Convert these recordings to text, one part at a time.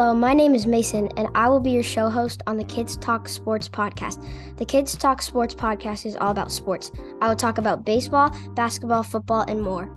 Hello, my name is Mason, and I will be your show host on the Kids Talk Sports podcast. The Kids Talk Sports podcast is all about sports. I will talk about baseball, basketball, football, and more.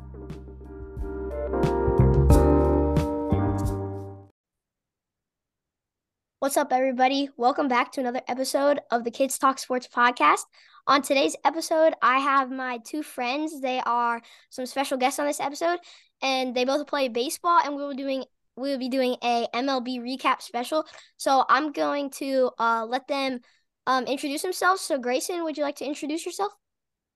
What's up, everybody? Welcome back to another episode of the Kids Talk Sports podcast. On today's episode, I have my two friends. They are some special guests on this episode, and they both play baseball, and we will be doing we will be doing a MLB recap special. So I'm going to uh, let them um, introduce themselves. So Grayson, would you like to introduce yourself?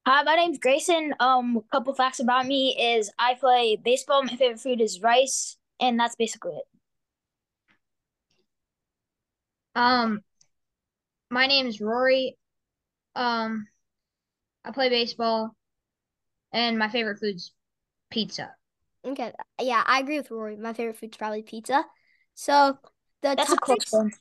Hi, my name's Grayson. Um, a couple facts about me is I play baseball. My favorite food is rice, and that's basically it. Um, my name is Rory. Um, I play baseball, and my favorite food's pizza. Okay. Yeah, I agree with Rory. My favorite food's probably pizza. So the That's a close topics, one.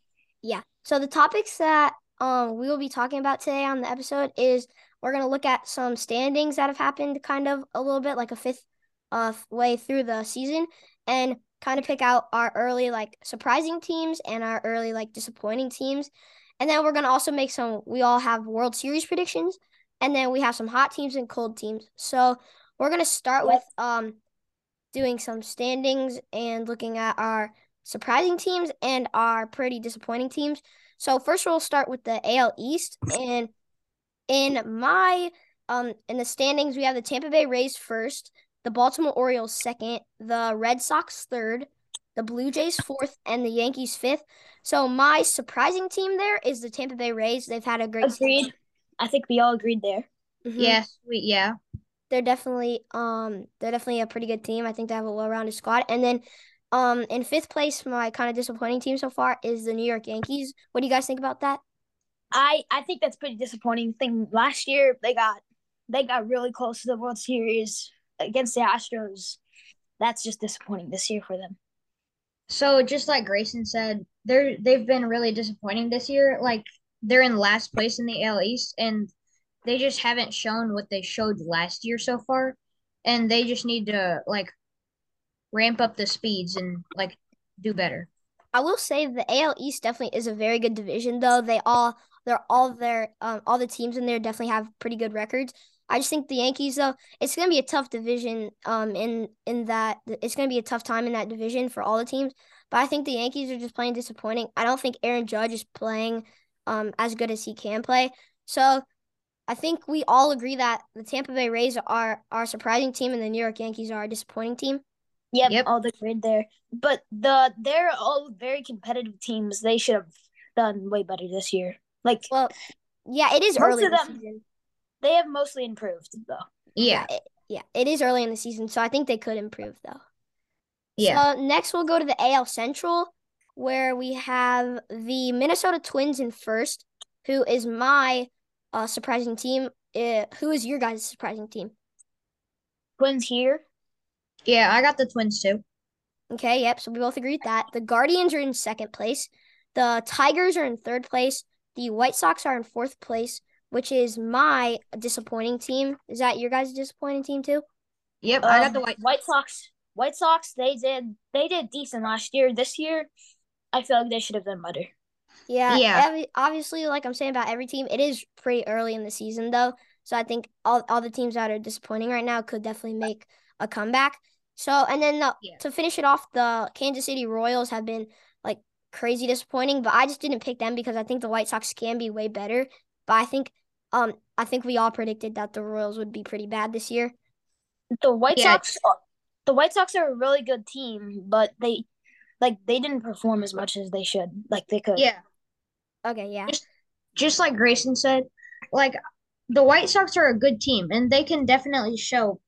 yeah. So the topics that um we will be talking about today on the episode is we're gonna look at some standings that have happened kind of a little bit like a fifth uh way through the season and kind of pick out our early like surprising teams and our early like disappointing teams. And then we're gonna also make some we all have World Series predictions and then we have some hot teams and cold teams. So we're gonna start Yep. with um doing some standings and looking at our surprising teams and our pretty disappointing teams. So first we'll start with the AL East and in my um in the standings we have the Tampa Bay Rays first, the Baltimore Orioles second, the Red Sox third, the Blue Jays fourth and the Yankees fifth. So my surprising team there is the Tampa Bay Rays. They've had a great Agreed. I think we all agreed there. season. Mhm. Yeah, sweet. Yeah. They're definitely um they're definitely a pretty good team. I think they have a well-rounded squad. And then um in fifth place, my kind of disappointing team so far is the New York Yankees. What do you guys think about that? I I think that's pretty disappointing. Thing last year they got they got really close to the World Series against the Astros. That's just disappointing this year for them. So just like Grayson said, they're they've been really disappointing this year. Like they're in last place in the AL East, and they just haven't shown what they showed last year so far. And they just need to like ramp up the speeds and like do better. I will say the AL East definitely is a very good division though. They all they're all their um all the teams in there definitely have pretty good records. I just think the Yankees though, it's gonna be a tough division um in in that it's gonna be a tough time in that division for all the teams. But I think the Yankees are just playing disappointing. I don't think Aaron Judge is playing um as good as he can play. So I think we all agree that the Tampa Bay Rays are our surprising team and the New York Yankees are a disappointing team. Yep, Yep. all agreed there. But the they're all very competitive teams. They should have done way better this year. Like Well, yeah, it is Most early of in the them- season. they have mostly improved though. Yeah. it, yeah, it is early in the season, so I think they could improve though. Yeah. So next we'll go to the AL Central, where we have the Minnesota Twins in first, who is my uh, surprising team. Uh, who is your guys' surprising team? Twins here. Yeah, I got the Twins too. Okay, yep. So we both agree with that. The Guardians are in second place. The Tigers are in third place. The White Sox are in fourth place, which is my disappointing team. Is that your guys' disappointing team too? Yep, I got Um, the White. White Sox. White Sox. They did they did decent last year. This year, I feel like they should have done better. Yeah, Yeah. every- obviously, like I'm saying about every team, it is pretty early in the season though. So I think all, all the teams that are disappointing right now could definitely make a comeback. So and then the, Yeah. to finish it off, the Kansas City Royals have been like crazy disappointing, but I just didn't pick them because I think the White Sox can be way better. But I think um I think we all predicted that the Royals would be pretty bad this year. The White Yeah. Sox. The White Sox are a really good team, but they like they didn't perform as much as they should. Like they could. Yeah. Okay, yeah. just like Grayson said, like the White Sox are a good team and they can definitely show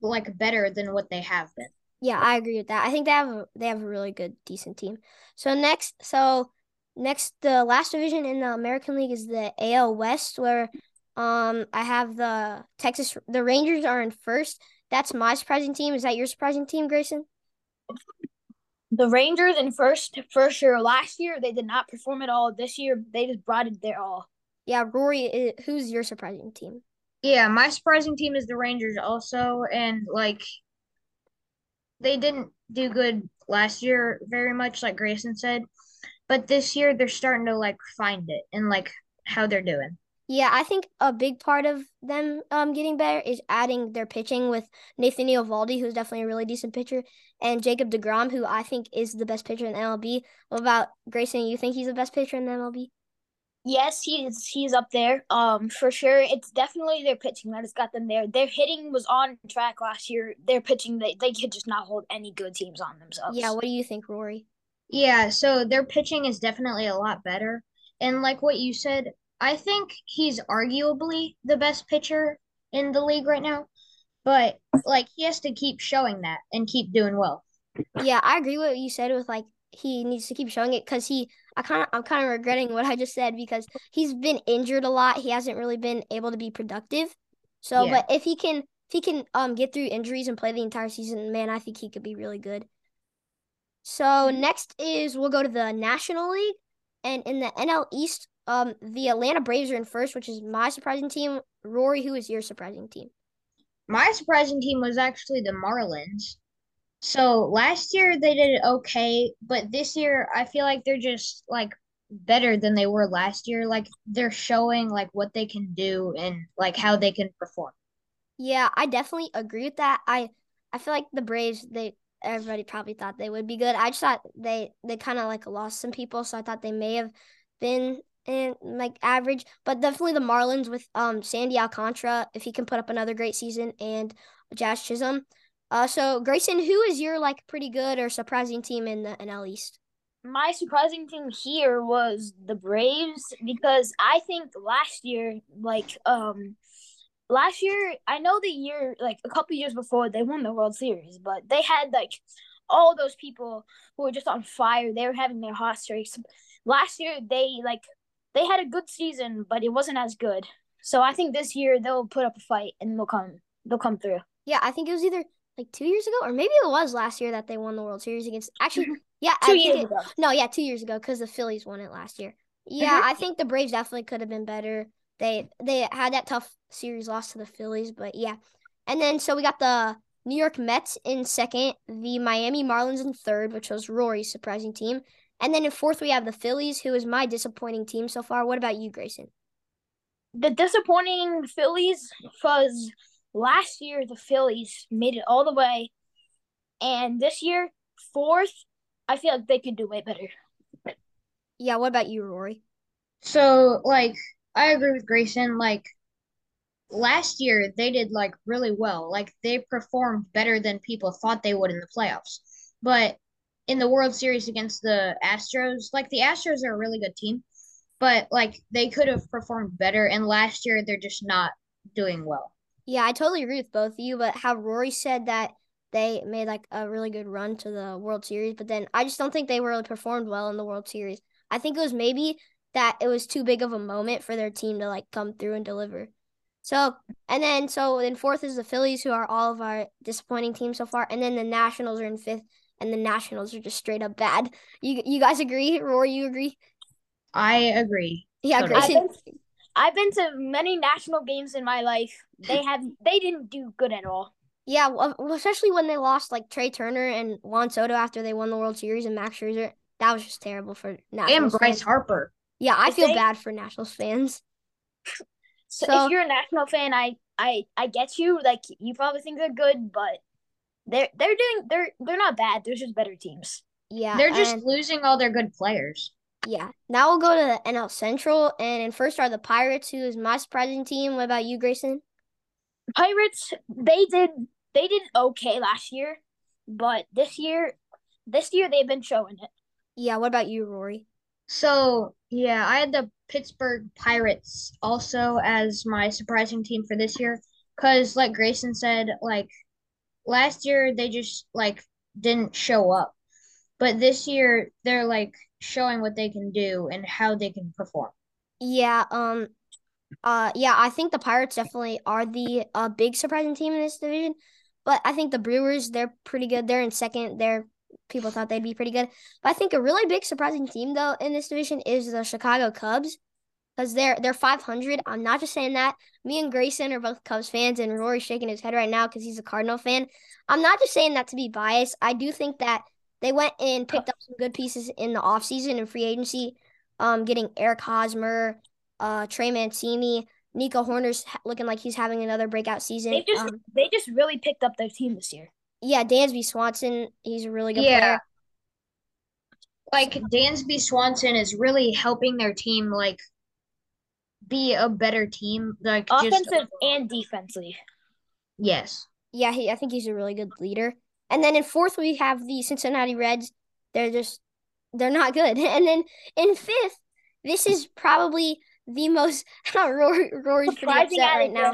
like better than what they have been. Yeah, I agree with that. I think they have a, they have a really good, decent team. So next, so next, the last division in the American League is the AL West, where um I have the Texas the Rangers are in first. That's my surprising team. Is that your surprising team, Grayson? The Rangers in first for sure. Last year they did not perform at all. This year they just brought it their all. Yeah, Rory, who's your surprising team? Yeah, my surprising team is the Rangers also and like they didn't do good last year very much, like Grayson said. But this year they're starting to like find it and like how they're doing. Yeah, I think a big part of them um getting better is adding their pitching with Nathan Eovaldi, who's definitely a really decent pitcher, and Jacob DeGrom, who I think is the best pitcher in the MLB. What about Grayson? You think he's the best pitcher in the MLB? Yes, he's he's up there. Um, for sure. It's definitely their pitching that has got them there. Their hitting was on track last year. Their pitching, they, they could just not hold any good teams on themselves. Yeah, what do you think, Rory? Yeah, so their pitching is definitely a lot better. And like what you said, I think he's arguably the best pitcher in the league right now. But like he has to keep showing that and keep doing well. Yeah, I agree with what you said with like he needs to keep showing it because he I kind of I'm kind of regretting what I just said because he's been injured a lot. He hasn't really been able to be productive. So, Yeah. but if he can if he can um get through injuries and play the entire season, man, I think he could be really good. So next is we'll go to the National League, and in the NL East, um, the Atlanta Braves are in first, which is my surprising team. Rory, who is your surprising team? My surprising team was actually the Marlins. So last year they did okay, but this year I feel like they're just like better than they were last year. Like they're showing like what they can do and like how they can perform. Yeah, I definitely agree with that. I I feel like the Braves, they everybody probably thought they would be good. I just thought they they kind of like lost some people, so I thought they may have been in like average, but definitely the Marlins with um Sandy Alcantara if he can put up another great season and Jazz Chisholm. Uh, so Grayson, who is your like pretty good or surprising team in the NL East? My surprising team here was the Braves because I think last year, like um, last year I know the year like a couple years before they won the World Series, but they had like all those people who were just on fire. They were having their hot streaks. Last year they like they had a good season, but it wasn't as good. So I think this year they'll put up a fight and they'll come they'll come through. Yeah, I think it was either like two years ago or maybe it was last year that they won the World Series against. Actually, yeah, Two years it- ago. No, yeah, two years ago because the Phillies won it last year. Yeah, Mhm. I think the Braves definitely could have been better. They they had that tough series loss to the Phillies, but yeah. And then so we got the New York Mets in second, the Miami Marlins in third, which was Rory's surprising team. And then in fourth we have the Phillies, who is my disappointing team so far. What about you, Grayson? the disappointing Phillies was last year the Phillies made it all the way, and this year fourth. I feel like they could do way better. Yeah, what about you, Rory? So like I agree with Grayson. Like last year they did like really well. Like they performed better than people thought they would in the playoffs. But in the World Series against the Astros, like the Astros are a really good team, but like they could have performed better. And last year they're just not doing well. Yeah, I totally agree with both of you, but how Rory said that they made like a really good run to the World Series, but then I just don't think they really performed well in the World Series. I think it was maybe that it was too big of a moment for their team to like come through and deliver. So, and then so in fourth is the Phillies, who are all of our disappointing teams so far, and then the Nationals are in fifth, and the Nationals are just straight up bad. You you guys agree? Rory, you agree? I agree. Yeah, Totally. I've been, I've been to many national games in my life. They have they didn't do good at all. Yeah, well, well, especially when they lost like Trea Turner and Juan Soto after they won the World Series and Max Scherzer. That was just terrible for Nationals. And Bryce fans. Harper. Yeah, I If feel they- bad for Nationals fans. So, So- if you're a national fan, I I I get you. Like you probably think they're good, but they're they're doing they're they're not bad. They're just better teams. Yeah, They're just and- losing all their good players. yeah. Now we'll go to the NL Central, and in first are the Pirates, who is my surprising team. What about you, Grayson? Pirates they did they did okay last year, but this year this year they've been showing it. Yeah, what about you, Rory? So, yeah, I had the Pittsburgh Pirates also as my surprising team for this year. Because, like Grayson said, like last year they just like didn't show up. But this year they're like showing what they can do and how they can perform. Yeah, um, uh, yeah, I think the Pirates definitely are the uh big surprising team in this division, but I think the Brewers they're pretty good. They're in second. They're people thought they'd be pretty good, but I think a really big surprising team though in this division is the Chicago Cubs, because they're they're 500. I'm not just saying that. Me and Grayson are both Cubs fans, and Rory's shaking his head right now because he's a Cardinal fan. I'm not just saying that to be biased. I do think that they went and picked up some good pieces in the offseason and free agency, um, getting Eric Hosmer, uh, Trey Mancini, Nico Hoerner's looking like he's having another breakout season. They just um, they just really picked up their team this year. Yeah, Dansby Swanson, he's a really good yeah. player. Like Dansby Swanson is really helping their team like be a better team, like offensive just, and defensively. Yes. Yeah, he, I think he's a really good leader. And then in fourth we have the Cincinnati Reds. They're just they're not good. And then in fifth, this is probably the most Rory, Rory's pretty upset right now.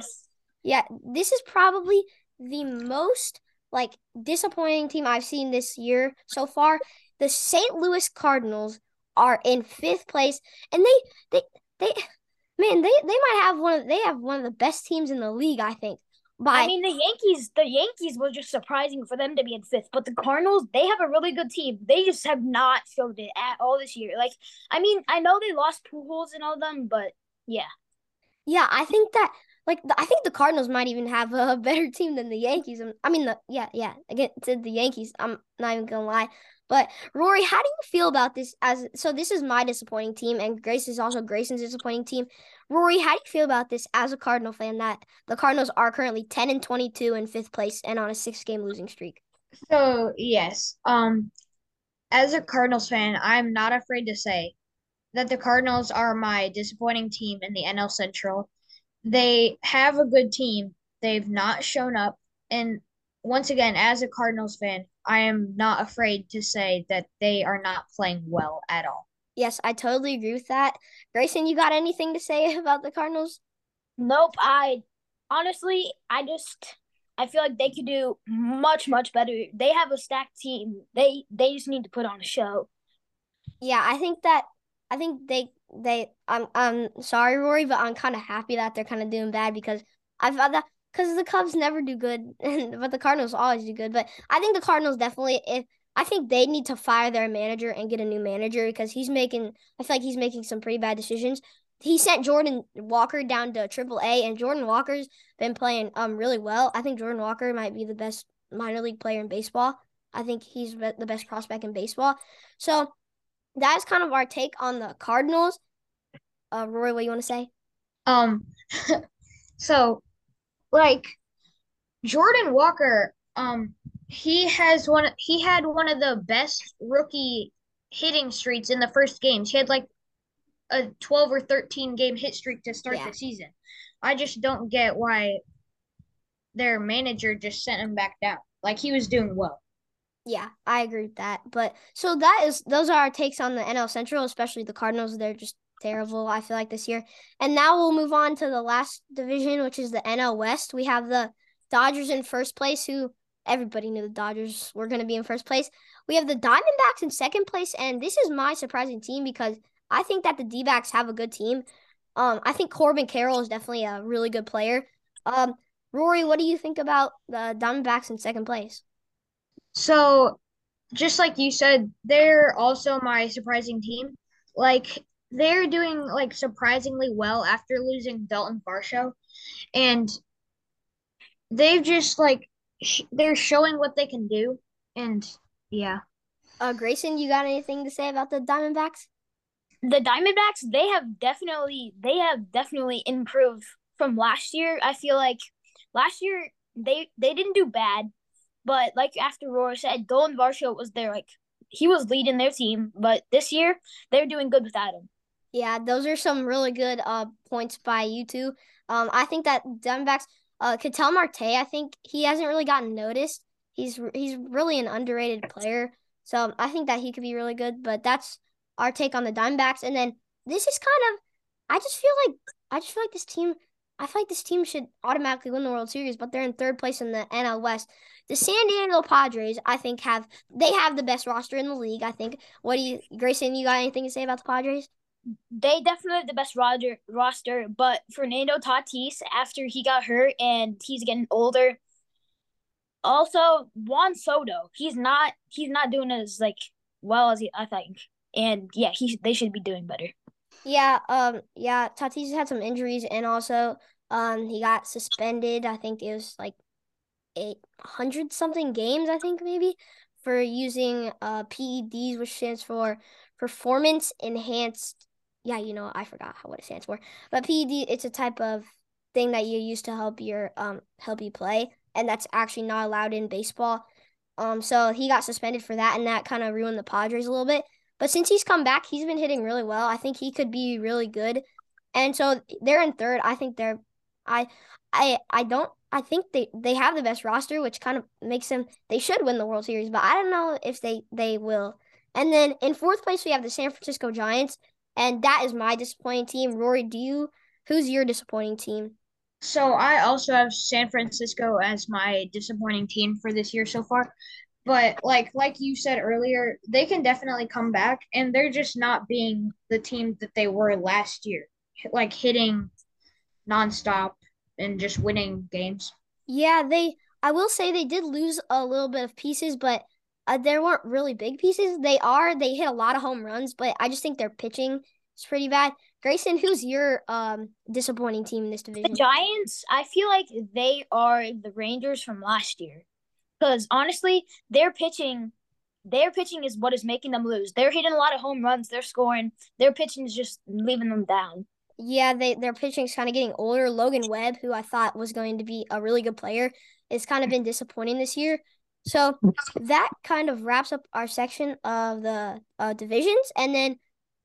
Yeah, this is probably the most like disappointing team I've seen this year so far. The St. Louis Cardinals are in fifth place, and they they they man they they might have one of they have one of the best teams in the league. I think. By, I mean, the Yankees, the Yankees was just surprising for them to be in fifth, but the Cardinals, they have a really good team. They just have not showed it at all this year. Like, I mean, I know they lost Pujols and all of them, but yeah. Yeah, I think that like I think the Cardinals might even have a better team than the Yankees. I mean, the yeah, yeah. Again, to the Yankees, I'm not even gonna lie. But Rory, how do you feel about this? As so, this is my disappointing team, and Grace is also Grayson's disappointing team. Rory, how do you feel about this as a Cardinal fan? That the Cardinals are currently ten and twenty two in fifth place and on a six game losing streak. So yes, um, as a Cardinals fan, I'm not afraid to say that the Cardinals are my disappointing team in the NL Central. They have a good team. They've not shown up. And once again, as a Cardinals fan, I am not afraid to say that they are not playing well at all. Yes, I totally agree with that. Grayson, you got anything to say about the Cardinals? Nope. I honestly, I just I feel like they could do much much better. They have a stacked team. They they just need to put on a show. Yeah, I think that I think they they I'm I'm sorry, Rory, but I'm kind of happy that they're kind of doing bad because I thought that because the Cubs never do good, but the Cardinals always do good. But I think the Cardinals definitely if I think they need to fire their manager and get a new manager because he's making I feel like he's making some pretty bad decisions. He sent Jordan Walker down to Triple A, and Jordan Walker's been playing um really well. I think Jordan Walker might be the best minor league player in baseball. I think he's the best prospect in baseball. So that's kind of our take on the Cardinals. Uh, Roy, what do you want to say? Um, so like Jordan Walker, um, he has one. He had one of the best rookie hitting streaks in the first games. He had like a twelve or thirteen game hit streak to start yeah. the season. I just don't get why their manager just sent him back down. Like he was doing well. Yeah, I agree with that. But so that is those are our takes on the NL Central, especially the Cardinals. They're just terrible, I feel like this year. And now we'll move on to the last division, which is the NL West. We have the Dodgers in first place, who everybody knew the Dodgers were going to be in first place. We have the Diamondbacks in second place, and this is my surprising team because I think that the D backs have a good team. Um, I think Corbin Carroll is definitely a really good player. Um, Rory, what do you think about the Diamondbacks in second place? So, just like you said, they're also my surprising team. Like they're doing like surprisingly well after losing Dalton Varsho, and they've just like sh- they're showing what they can do, and yeah. Uh, Grayson, you got anything to say about the Diamondbacks? The Diamondbacks, they have definitely they have definitely improved from last year. I feel like last year they they didn't do bad. But like after Roar said, Dalton Varsho was there, like he was leading their team. But this year they're doing good without him. Yeah, those are some really good uh points by you two. Um, I think that Diamondbacks, uh, Ketel Marte, I think he hasn't really gotten noticed. He's he's really an underrated player, so I think that he could be really good. But that's our take on the Diamondbacks. And then this is kind of, I just feel like I just feel like this team I feel like this team should automatically win the World Series, but they're in third place in the NL West. The San Diego Padres, I think, have they have the best roster in the league. I think. What do you, Grayson? You got anything to say about the Padres? They definitely have the best roster roster, but Fernando Tatis, after he got hurt and he's getting older. Also, Juan Soto, he's not he's not doing as like well as he, I think, and yeah, he they should be doing better. Yeah, um, yeah, Tatis had some injuries and also um he got suspended. I think it was like eight hundred something games, I think maybe, for using uh PEDs, which stands for performance enhanced. Yeah, you know, I forgot what it stands for. But PED, it's a type of thing that you use to help your um help you play, and that's actually not allowed in baseball. Um, so he got suspended for that, and that kind of ruined the Padres a little bit. But since he's come back, he's been hitting really well. I think he could be really good. And so they're in third. I think they're I I I don't I think they they have the best roster, which kind of makes them they should win the World Series, but I don't know if they they will. And then in fourth place we have the San Francisco Giants, and that is my disappointing team. Rory, do you who's your disappointing team? So I also have San Francisco as my disappointing team for this year so far. But like like you said earlier, they can definitely come back and they're just not being the team that they were last year. Like hitting nonstop and just winning games. Yeah, they I will say they did lose a little bit of pieces, but uh, there weren't really big pieces. They are they hit a lot of home runs, but I just think their pitching is pretty bad. Grayson, who's your um disappointing team in this division? The Giants, I feel like they are the Rangers from last year. Because honestly, their pitching their pitching is what is making them lose. They're hitting a lot of home runs, they're scoring. Their pitching is just leaving them down. Yeah, they their pitching is kind of getting older. Logan Webb, who I thought was going to be a really good player, is kind of been disappointing this year. So that kind of wraps up our section of the uh, divisions. And then,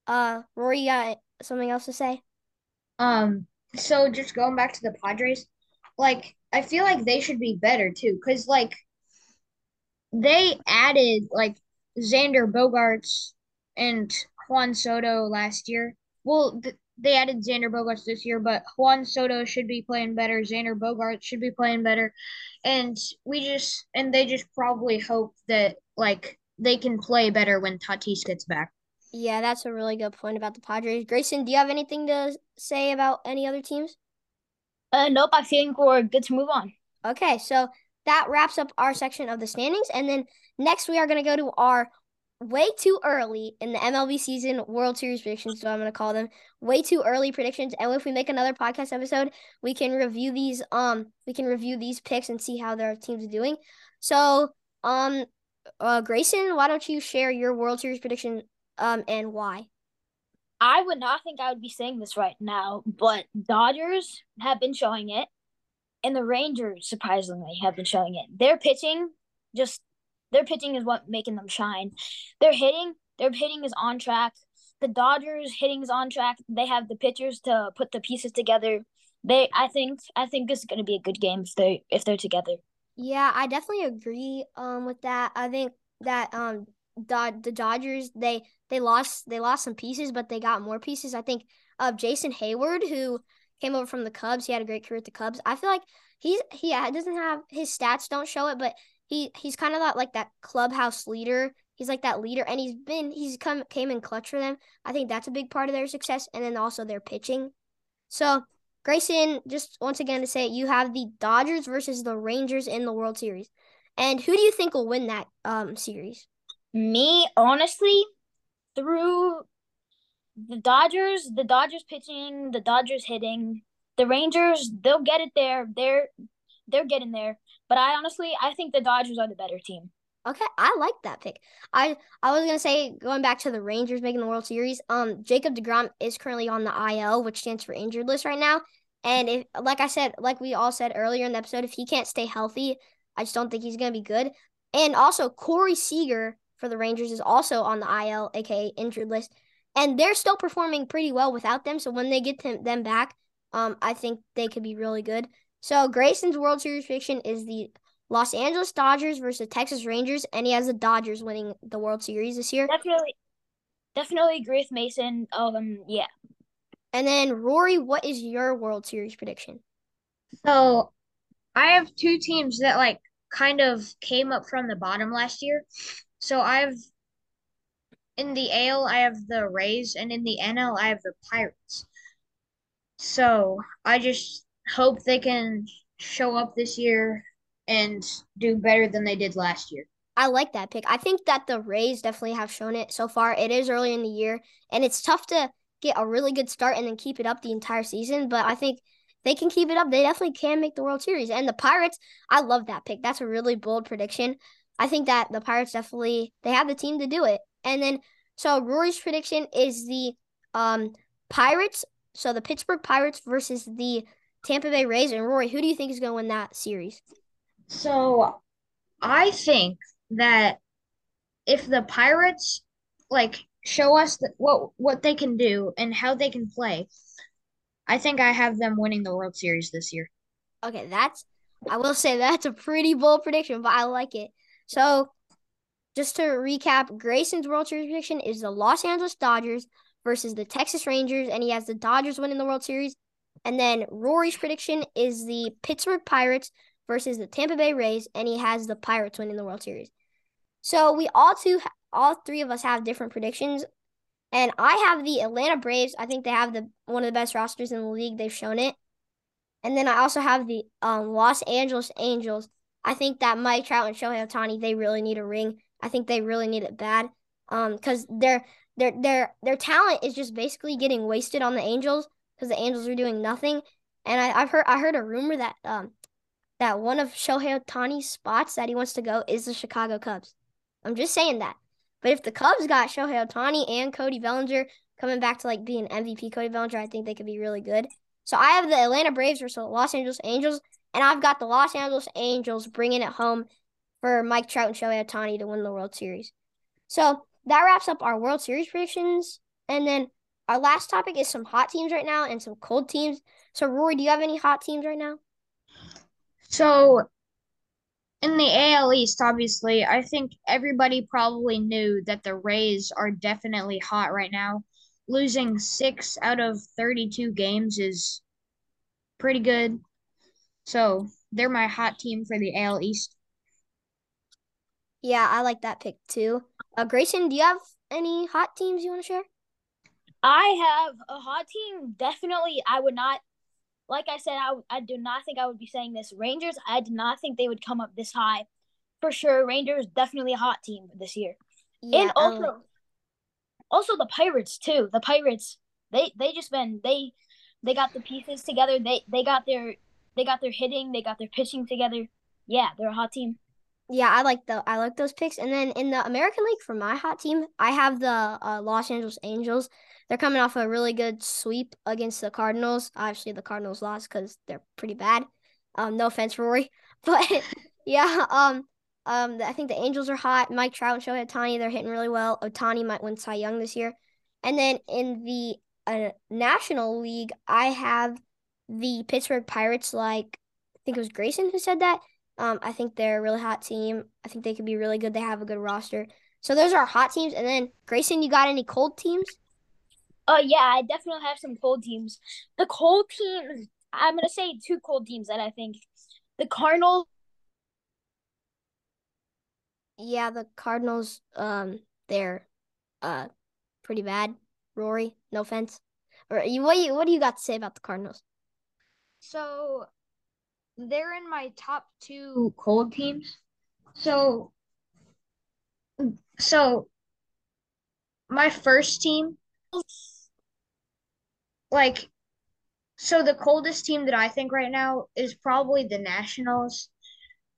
uh, Rory, got something else to say? Um, so just going back to the Padres, like I feel like they should be better too, because like they added like Xander Bogaerts and Juan Soto last year. Well, th- they added Xander Bogaerts this year, but Juan Soto should be playing better. Xander Bogaerts should be playing better, and we just and they just probably hope that like they can play better when Tatis gets back. Yeah, that's a really good point about the Padres. Grayson, do you have anything to say about any other teams? Uh, nope. I think we're good to move on. Okay, so that wraps up our section of the standings, and then next we are going to go to our way too early in the MLB season World Series predictions, so I'm going to call them way too early predictions. And if we make another podcast episode, we can review these um we can review these picks and see how their teams are doing. So, um uh Grayson, why don't you share your World Series prediction um and why? I would not think I would be saying this right now, but Dodgers have been showing it, and the Rangers surprisingly have been showing it. Their pitching just their pitching is what making them shine. Their hitting, their hitting is on track. The Dodgers hitting is on track. They have the pitchers to put the pieces together. They, I think, I think this is going to be a good game if they if they're together. Yeah, I definitely agree um with that. I think that um the the Dodgers they they lost they lost some pieces, but they got more pieces. I think of Jason Heyward who came over from the Cubs. He had a great career at the Cubs. I feel like he's he doesn't have his stats don't show it, but he he's kind of like that clubhouse leader. He's like that leader, and he's been he's come came in clutch for them. I think that's a big part of their success, and then also their pitching. So Grayson, just once again to say, you have the Dodgers versus the Rangers in the World Series, and who do you think will win that um series? Me, honestly, through the Dodgers, the Dodgers pitching, the Dodgers hitting, the Rangers, they'll get it there. They're they're getting there. But I honestly, I think the Dodgers are the better team. Okay, I like that pick. I I was gonna say going back to the Rangers making the World Series. Um, Jacob Degrom is currently on the IL, which stands for injured list right now. And if, like I said, like we all said earlier in the episode, if he can't stay healthy, I just don't think he's gonna be good. And also Corey Seager for the Rangers is also on the IL, aka injured list, and they're still performing pretty well without them. So when they get them, back, um, I think they could be really good. So Grayson's World Series prediction is the Los Angeles Dodgers versus Texas Rangers, and he has the Dodgers winning the World Series this year. Definitely, definitely agree with Mason. Um, yeah. And then Rory, what is your World Series prediction? So, I have two teams that like kind of came up from the bottom last year. So I've in the AL I have the Rays, and in the NL I have the Pirates. So I just hope they can show up this year and do better than they did last year. I like that pick. I think that the Rays definitely have shown it so far. It is early in the year, and it's tough to get a really good start and then keep it up the entire season. But I think they can keep it up. They definitely can make the World Series. And the Pirates, I love that pick. That's a really bold prediction. I think that the Pirates definitely they have the team to do it. And then so Rory's prediction is the um Pirates, so the Pittsburgh Pirates versus the Tampa Bay Rays. And Rory, who do you think is going to win that series? So I think that if the Pirates like show us that what what they can do and how they can play, I think I have them winning the World Series this year. Okay, that's I will say that's a pretty bold prediction, but I like it. So just to recap, Grayson's World Series prediction is the Los Angeles Dodgers versus the Texas Rangers, and he has the Dodgers winning the World Series. And then Rory's prediction is the Pittsburgh Pirates versus the Tampa Bay Rays, and he has the Pirates winning the World Series. So we all two, all three of us have different predictions, and I have the Atlanta Braves. I think they have the one of the best rosters in the league. They've shown it. And then I also have the um, Los Angeles Angels. I think that Mike Trout and Shohei Ohtani they really need a ring. I think they really need it bad. Um, because their their their their talent is just basically getting wasted on the Angels because the Angels are doing nothing. And I, I've heard I heard a rumor that um that one of Shohei Ohtani's spots that he wants to go is the Chicago Cubs. I'm just saying that. But if the Cubs got Shohei Ohtani and Cody Bellinger coming back to like being MVP Cody Bellinger, I think they could be really good. So I have the Atlanta Braves versus Los Angeles Angels, and I've got the Los Angeles Angels bringing it home for Mike Trout and Shohei Ohtani to win the World Series. So that wraps up our World Series predictions. And then our last topic is some hot teams right now and some cold teams. So, Rory, do you have any hot teams right now? So, in the AL East, obviously, I think everybody probably knew that the Rays are definitely hot right now. Losing six out of 32 games is pretty good. So, they're my hot team for the AL East. Yeah, I like that pick too. Uh, Grayson, do you have any hot teams you want to share? I have a hot team. Definitely, I would not. Like I said, I, I do not think I would be saying this. Rangers, I did not think they would come up this high. For sure, Rangers definitely a hot team this year. Yeah, and also, um... also the Pirates too. The Pirates, they they just been they they got the pieces together. They they got their they got their hitting. They got their pitching together. Yeah, they're a hot team. Yeah, I like the I like those picks. And then in the American League for my hot team, I have the uh, Los Angeles Angels. They're coming off a really good sweep against the Cardinals. Obviously, the Cardinals lost because they're pretty bad. Um, no offense, Rory, but yeah. Um, um, I think the Angels are hot. Mike Trout and Shohei Ohtani, they're hitting really well. Ohtani might win Cy Young this year. And then in the uh, National League, I have the Pittsburgh Pirates. Like I think it was Grayson who said that um, I think they're a really hot team. I think they could be really good. They have a good roster. So those are hot teams. And then Grayson, you got any cold teams? Uh yeah, I definitely have some cold teams. The cold teams, I'm gonna say two cold teams that I think. The Cardinals. Yeah, the Cardinals, um, they're uh pretty bad. Rory, no offense. Or you what you what do you got to say about the Cardinals? So they're in my top two cold teams. So, so my first team, like, so the coldest team that I think right now is probably the Nationals.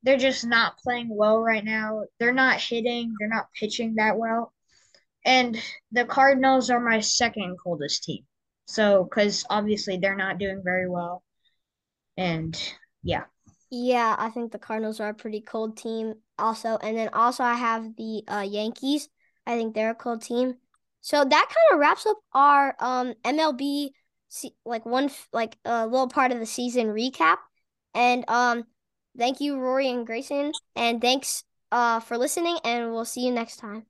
They're just not playing well right now. They're not hitting. They're not pitching that well. And the Cardinals are my second coldest team. So, because obviously they're not doing very well. And yeah. Yeah, I think the Cardinals are a pretty cold team also. And then also I have the uh, Yankees. I think they're a cold team. So that kind of wraps up our um MLB like one like a little part of the season recap. And um thank you Rory and Grayson and thanks uh for listening and we'll see you next time.